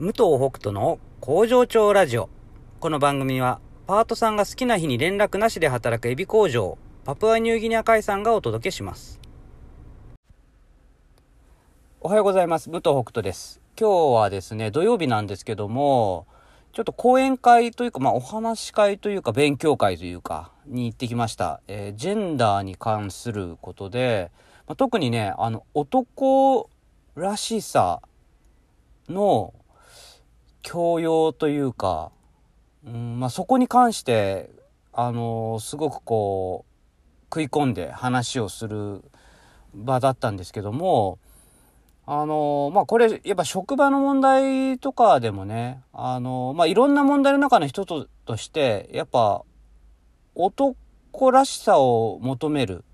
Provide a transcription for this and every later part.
武藤北斗の工場長ラジオ。この番組は、パートさんが好きな日に連絡なしで働くエビ工場、パプアニューギニア海産がお届けします。おはようございます。武藤北斗です。今日はですね、土曜日なんですけども、ちょっと講演会というか、まあお話し会というか、勉強会というか、に行ってきました。えージェンダーに関することで、まあ、特にね、あの、男らしさの教養というか、うんまあ、そこに関して、あのすごくこう、食い込んで話をする場だったんですけども、あのまあ、これ、やっぱ職場の問題とかでもね、あのまあ、いろんな問題の中の一つとして、やっぱ、男らしさを求める。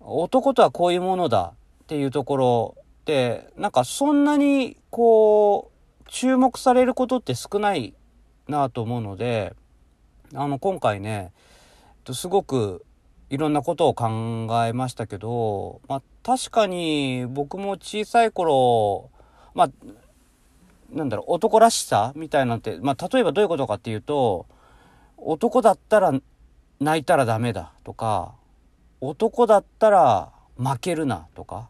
男とはこういうものだっていうところって、なんかそんなにこう、注目されることって少ないなと思うので、あの、今回ね、すごくいろんなことを考えましたけど、まあ確かに僕も小さい頃、まあ、なんだろう、男らしさみたいなんて、まあ例えばどういうことかっていうと、男だったら泣いたらダメだとか、男だったら負けるなとか、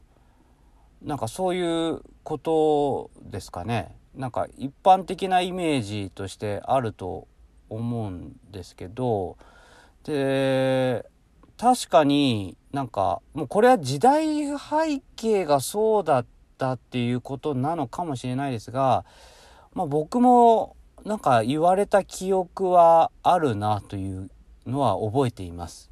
なんかそういうことですかね。なんか一般的なイメージとしてあると思うんですけど、で、確かになんかもうこれは時代背景がそうだったっていうことなのかもしれないですが、まあ僕もなんか言われた記憶はあるなというのは覚えています。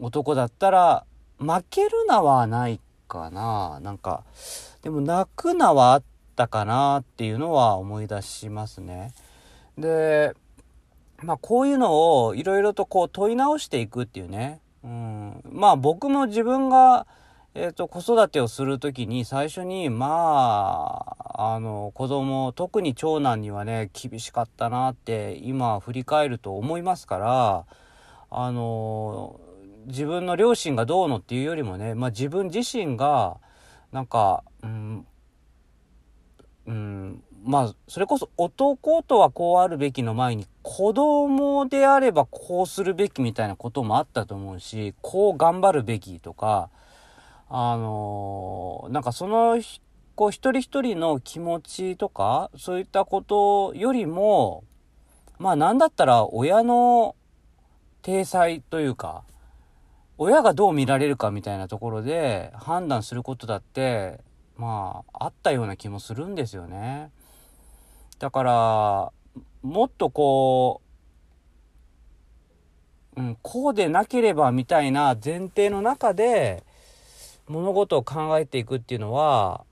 男だったら負けるなはないかななんかでも泣くなはあったかなっていうのは思い出しますね。でまあこういうのをいろいろとこう問い直していくっていうね。うん。まあ僕も自分がえー、と子育てをする時に最初にまああの子供特に長男にはね厳しかったなって今振り返ると思いますからあの自分の両親がどうのっていうよりもね、まあ、自分自身がなんかうん、うん、まあそれこそ男とはこうあるべきの前に子供であればこうするべきみたいなこともあったと思うしこう頑張るべきとかあのなんかそのこう一人一人の気持ちとかそういったことよりもまあなんだったら親の体裁というか親がどう見られるかみたいなところで判断することだってまああったような気もするんですよね。だからもっとこう、うん、こうでなければみたいな前提の中で物事を考えていくっていうのは、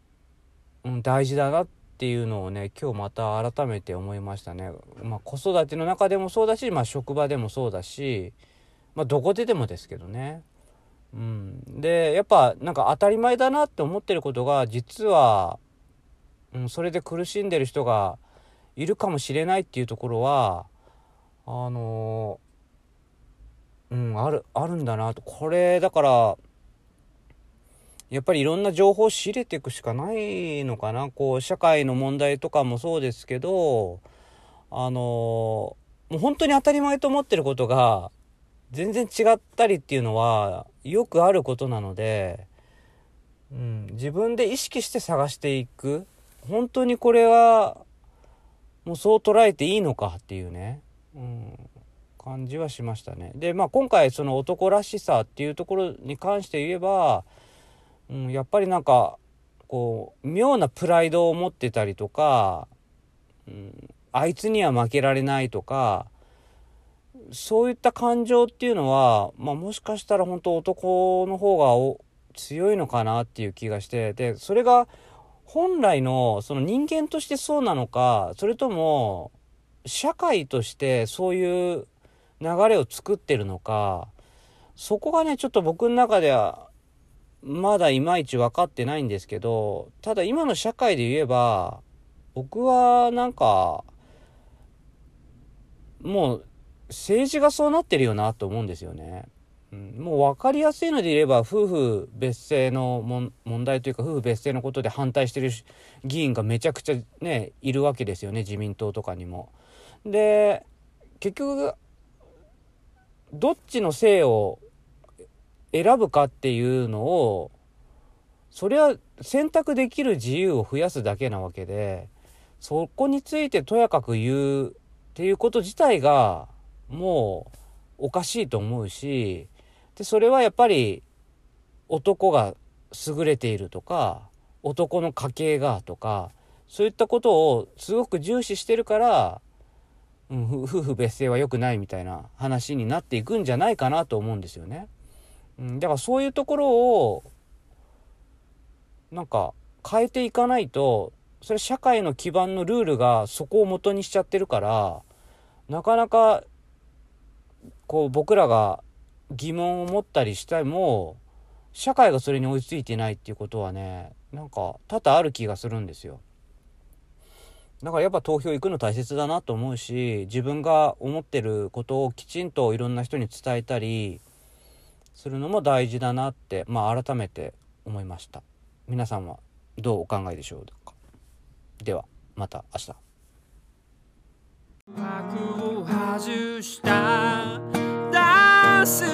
うん、大事だなっていうのをね今日また改めて思いましたね。まあ、子育ての中でもそうだし、まあ、職場でもそうだし、まあ、どこででもですけどね。うん、でやっぱなんか当たり前だなって思ってることが実は、うん、それで苦しんでる人がいるかもしれないっていうところはあのうんあるあるんだなと。これだからやっぱりいろんな情報を仕入れていくしかないのかな。こう社会の問題とかもそうですけどあのもう本当に当たり前と思ってることが全然違ったりっていうのはよくあることなので、うん、自分で意識して探していく本当にこれはもうそう捉えていいのかっていうね、うん、感じはしましたね。でまあ今回その男らしさっていうところに関して言えば、うん、やっぱりなんかこう妙なプライドを持ってたりとか、うん、あいつには負けられないとかそういった感情っていうのは、まあ、もしかしたら本当男の方が強いのかなっていう気がしてでそれが本来のその人間としてそうなのかそれとも社会としてそういう流れを作ってるのかそこがねちょっと僕の中ではまだいまいち分かってないんですけどただ今の社会で言えば僕はなんかもう政治がそうなってるよなと思うんですよね。うん、もう分かりやすいので言えば夫婦別姓の問題というか夫婦別姓のことで反対してる議員がめちゃくちゃねいるわけですよね自民党とかにも。で結局どっちの姓を選ぶかっていうのをそれは選択できる自由を増やすだけなわけでそこについてとやかく言うっていうこと自体がもうおかしいと思うしでそれはやっぱり男が優れているとか男の家系がとかそういったことをすごく重視してるからうん、夫婦別姓は良くないみたいな話になっていくんじゃないかなと思うんですよね。うん、だからそういうところをなんか変えていかないとそれ社会の基盤のルールがそこを元にしちゃってるからなかなかこう僕らが疑問を持ったりしても社会がそれに追いついてないっていうことはねなんか多々ある気がするんですよ。だからやっぱ投票行くの大切だなと思うし自分が思ってることをきちんといろんな人に伝えたりするのも大事だなってまあ改めて思いました。皆さんはどうお考えでしょうか？ではまた明日。幕を外した。す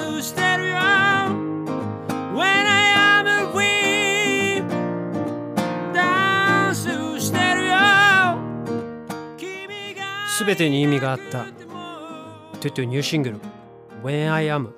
べてに意味があった。トゥトゥニューシングル。When I Am